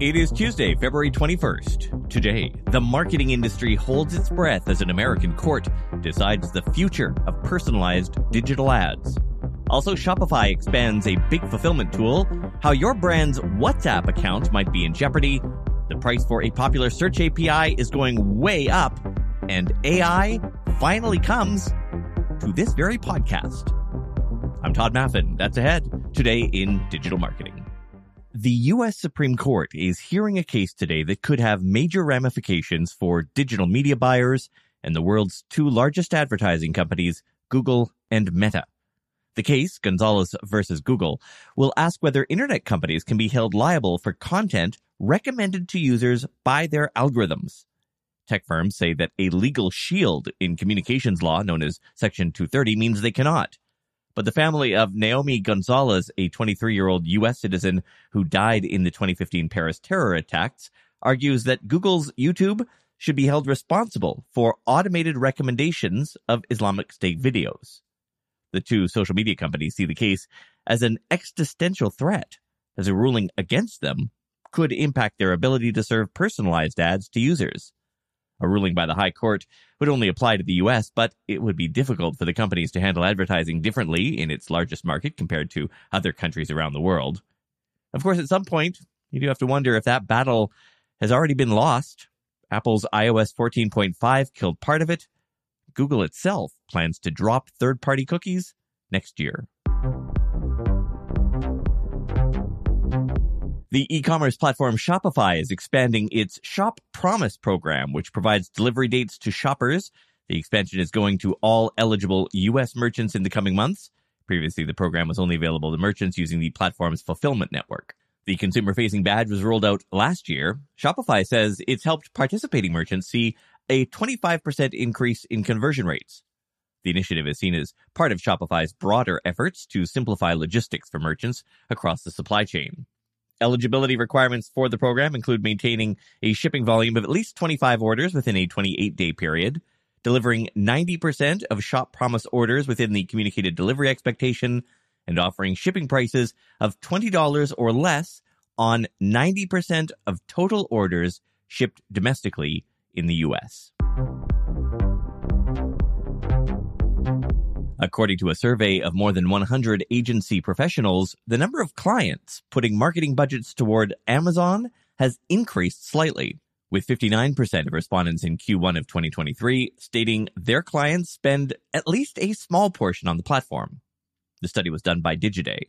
It is Tuesday, February 21st. Today, the marketing industry holds its breath as an American court decides the future of personalized digital ads. Also, Shopify expands a big fulfillment tool, how your brand's WhatsApp account might be in jeopardy, the price for a popular search API is going way up, and AI finally comes to this very podcast. I'm Tod Maffin. That's ahead today in digital marketing. The U.S. Supreme Court is hearing a case today that could have major ramifications for digital media buyers and the world's two largest advertising companies, Google and Meta. The case, Gonzalez versus Google, will ask whether internet companies can be held liable for content recommended to users by their algorithms. Tech firms say that a legal shield in communications law known as Section 230 means they cannot. But the family of Nohemi Gonzalez, a 23 year old U.S. citizen who died in the 2015 Paris terror attacks, argues that Google's YouTube should be held responsible for automated recommendations of Islamic State videos. The two social media companies see the case as an existential threat, as a ruling against them could impact their ability to serve personalized ads to users. A ruling by the High Court would only apply to the US, but it would be difficult for the companies to handle advertising differently in its largest market compared to other countries around the world. Of course, at some point, you do have to wonder if that battle has already been lost. Apple's iOS 14.5 killed part of it. Google itself plans to drop third party cookies next year. The e-commerce platform Shopify is expanding its Shop Promise program, which provides delivery dates to shoppers. The expansion is going to all eligible U.S. merchants in the coming months. Previously, the program was only available to merchants using the platform's fulfillment network. The consumer facing badge was rolled out last year. Shopify says it's helped participating merchants see a 25% increase in conversion rates. The initiative is seen as part of Shopify's broader efforts to simplify logistics for merchants across the supply chain. Eligibility requirements for the program include maintaining a shipping volume of at least 25 orders within a 28 day period, delivering 90% of Shop Promise orders within the communicated delivery expectation, and offering shipping prices of $20 or less on 90% of total orders shipped domestically in the US. According to a survey of more than 100 agency professionals, the number of clients putting marketing budgets toward Amazon has increased slightly, with 59% of respondents in Q1 of 2023 stating their clients spend at least a small portion on the platform. The study was done by Digiday.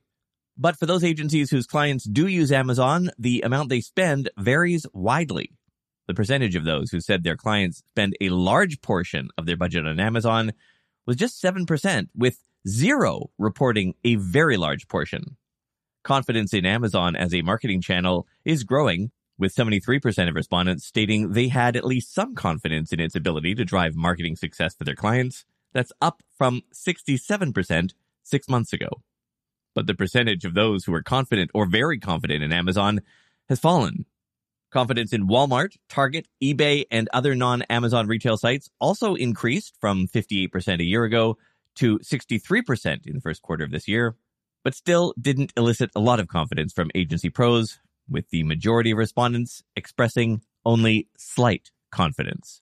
But for those agencies whose clients do use Amazon, the amount they spend varies widely. The percentage of those who said their clients spend a large portion of their budget on Amazon was just 7%, with zero reporting a very large portion. Confidence in Amazon as a marketing channel is growing, with 73% of respondents stating they had at least some confidence in its ability to drive marketing success for their clients. That's up from 67% six months ago. But the percentage of those who are confident or very confident in Amazon has fallen Confidence in Walmart, Target, eBay, and other non Amazon retail sites also increased from 58% a year ago to 63% in the first quarter of this year, but still didn't elicit a lot of confidence from agency pros, with the majority of respondents expressing only slight confidence.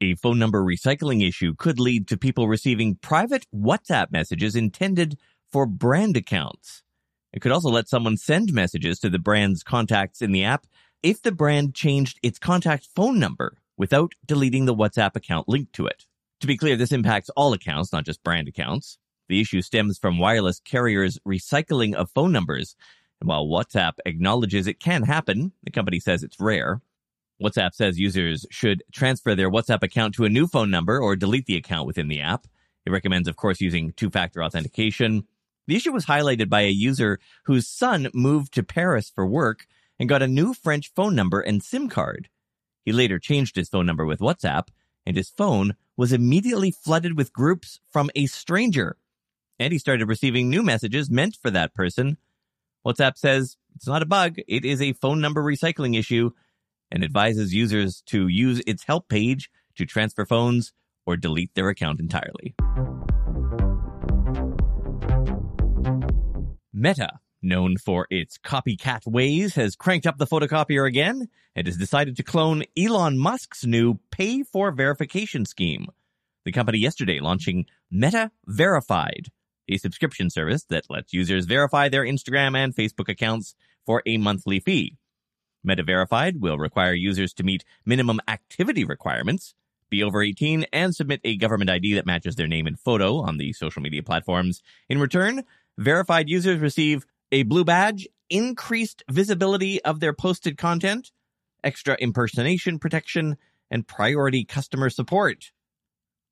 A phone number recycling issue could lead to people receiving private WhatsApp messages intended for brand accounts. It could also let someone send messages to the brand's contacts in the app if the brand changed its contact phone number without deleting the WhatsApp account linked to it. To be clear, this impacts all accounts, not just brand accounts. The issue stems from wireless carriers' recycling of phone numbers. And while WhatsApp acknowledges it can happen, the company says it's rare. WhatsApp says users should transfer their WhatsApp account to a new phone number or delete the account within the app. It recommends, of course, using two factor authentication. The issue was highlighted by a user whose son moved to Paris for work and got a new French phone number and SIM card. He later changed his phone number with WhatsApp, and his phone was immediately flooded with groups from a stranger. And he started receiving new messages meant for that person. WhatsApp says it's not a bug, it is a phone number recycling issue, and advises users to use its help page to transfer phones or delete their account entirely. Meta known for its copycat ways, has cranked up the photocopier again and has decided to clone Elon Musk's new pay for verification scheme. The company yesterday launching Meta Verified, a subscription service that lets users verify their Instagram and Facebook accounts for a monthly fee. Meta Verified will require users to meet minimum activity requirements, be over 18, and submit a government ID that matches their name and photo on the social media platforms. In return, verified users receive a blue badge, increased visibility of their posted content, extra impersonation protection, and priority customer support.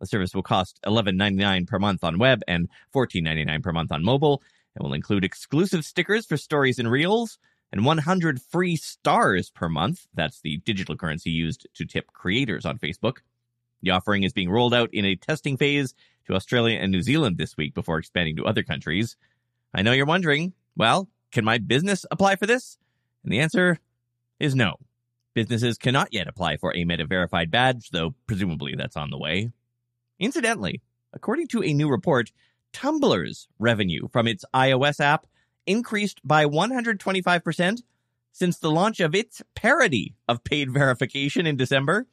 The service will cost $11.99 per month on web and $14.99 per month on mobile. It will include exclusive stickers for stories and reels and 100 free stars per month. That's the digital currency used to tip creators on Facebook. The offering is being rolled out in a testing phase to Australia and New Zealand this week before expanding to other countries. I know you're wondering, well, can my business apply for this? And the answer is no. Businesses cannot yet apply for a Meta verified badge, though presumably that's on the way. Incidentally, according to a new report, Tumblr's revenue from its iOS app increased by 125% since the launch of its parody of paid verification in December.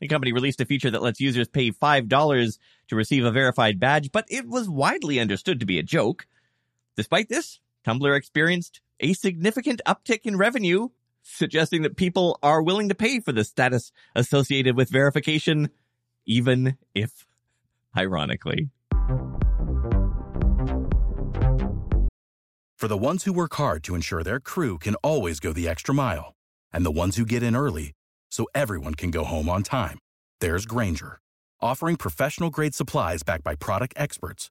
The company released a feature that lets users pay $5 to receive a verified badge, but it was widely understood to be a joke. Despite this, Tumblr experienced a significant uptick in revenue, suggesting that people are willing to pay for the status associated with verification, even if ironically. For the ones who work hard to ensure their crew can always go the extra mile, and the ones who get in early so everyone can go home on time, there's Grainger, offering professional grade supplies backed by product experts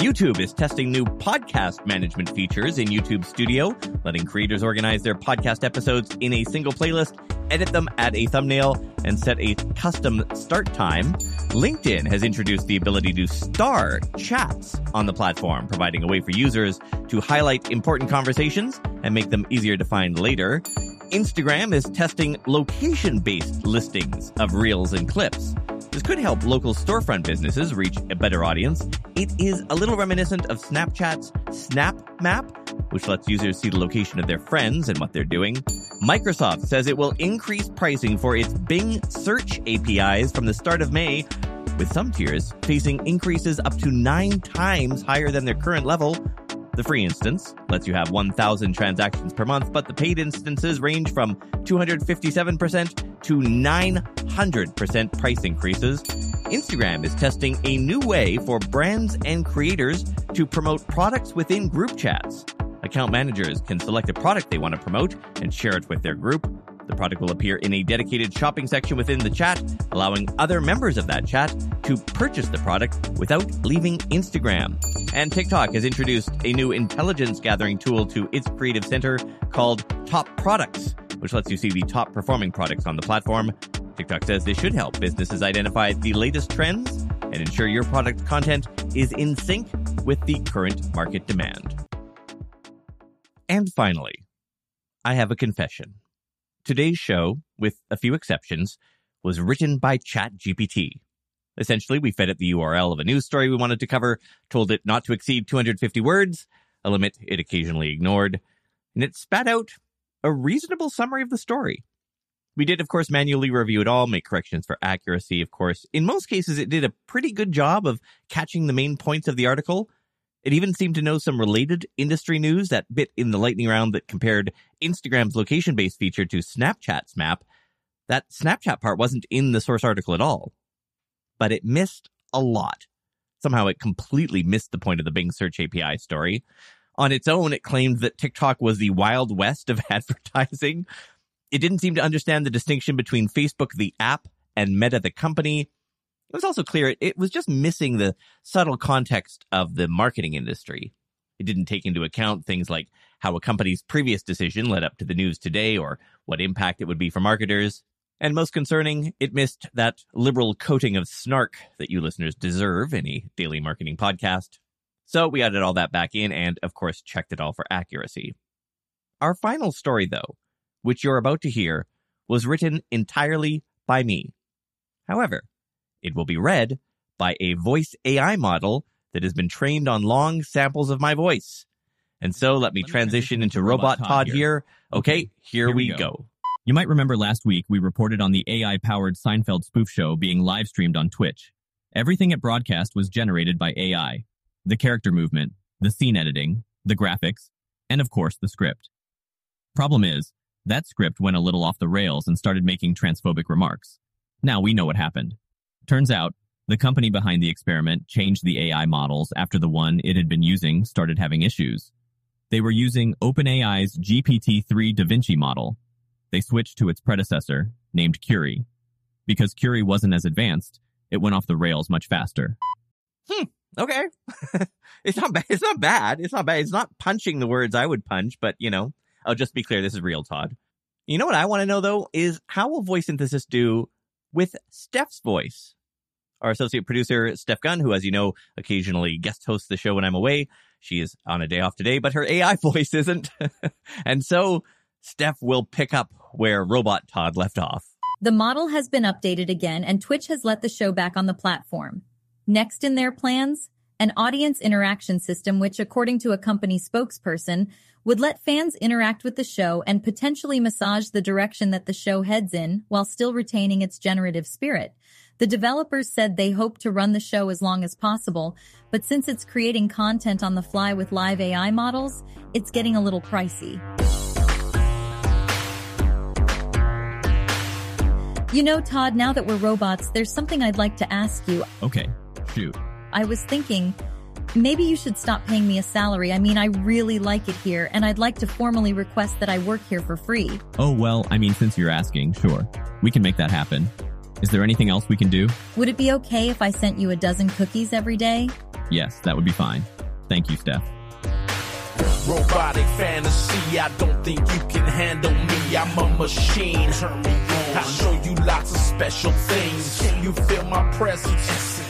YouTube is testing new podcast management features in YouTube Studio, letting creators organize their podcast episodes in a single playlist, edit them, add a thumbnail, and set a custom start time. LinkedIn has introduced the ability to star chats on the platform, providing a way for users to highlight important conversations and make them easier to find later. Instagram is testing location based listings of reels and clips. This could help local storefront businesses reach a better audience. It is a little reminiscent of Snapchat's Snap Map, which lets users see the location of their friends and what they're doing. Microsoft says it will increase pricing for its Bing search APIs from the start of May, with some tiers facing increases up to nine times higher than their current level. The free instance lets you have 1,000 transactions per month, but the paid instances range from 257% to 900% price increases. Instagram is testing a new way for brands and creators to promote products within group chats. Account managers can select a product they want to promote and share it with their group. The product will appear in a dedicated shopping section within the chat, allowing other members of that chat to purchase the product without leaving Instagram. And TikTok has introduced a new intelligence gathering tool to its creative center called Top Products, which lets you see the top performing products on the platform. TikTok says this should help businesses identify the latest trends and ensure your product content is in sync with the current market demand. And finally, I have a confession. Today's show, with a few exceptions, was written by ChatGPT. Essentially, we fed it the URL of a news story we wanted to cover, told it not to exceed 250 words, a limit it occasionally ignored, and it spat out a reasonable summary of the story. We did, of course, manually review it all, make corrections for accuracy, of course. In most cases, it did a pretty good job of catching the main points of the article, it even seemed to know some related industry news, that bit in the lightning round that compared Instagram's location based feature to Snapchat's map. That Snapchat part wasn't in the source article at all. But it missed a lot. Somehow it completely missed the point of the Bing Search API story. On its own, it claimed that TikTok was the wild west of advertising. It didn't seem to understand the distinction between Facebook, the app, and Meta, the company. It was also clear it was just missing the subtle context of the marketing industry. It didn't take into account things like how a company's previous decision led up to the news today or what impact it would be for marketers. And most concerning, it missed that liberal coating of snark that you listeners deserve in a daily marketing podcast. So we added all that back in and, of course, checked it all for accuracy. Our final story, though, which you're about to hear, was written entirely by me. However, it will be read by a voice AI model that has been trained on long samples of my voice. And so let me, let me transition, into Robot Tod, Tod here. here. Okay, here, we go. go. You might remember last week we reported on the AI powered Seinfeld spoof show being live streamed on Twitch. Everything it broadcast was generated by AI the character movement, the scene editing, the graphics, and of course the script. Problem is, that script went a little off the rails and started making transphobic remarks. Now we know what happened. Turns out, the company behind the experiment changed the AI models after the one it had been using started having issues. They were using OpenAI's GPT-3 Da Vinci model. They switched to its predecessor, named Curie. Because Curie wasn't as advanced, it went off the rails much faster. Hmm. Okay. It's not bad. It's not bad. It's not bad. It's not punching the words I would punch, but you know, I'll just be clear. This is real, Tod. You know what I want to know though is how will voice synthesis do with Steph's voice? Our associate producer, Steph Gunn, who, as you know, occasionally guest hosts the show when I'm away, she is on a day off today, but her AI voice isn't. and so Steph will pick up where Robot Tod left off. The model has been updated again, and Twitch has let the show back on the platform. Next in their plans, an audience interaction system which, according to a company spokesperson, would let fans interact with the show and potentially massage the direction that the show heads in while still retaining its generative spirit. The developers said they hope to run the show as long as possible, but since it's creating content on the fly with live AI models, it's getting a little pricey. You know, Tod, now that we're robots, there's something I'd like to ask you. Okay, shoot. I was thinking, maybe you should stop paying me a salary. I mean, I really like it here, and I'd like to formally request that I work here for free. Oh, well, I mean, since you're asking, sure. We can make that happen. Is there anything else we can do? Would it be okay if I sent you a dozen cookies every day? Yes, that would be fine. Thank you, Steph. Robotic fantasy, I don't think you can handle me. I'm a machine. Turn me on. I'll show you lots of special things. Can you feel my presence?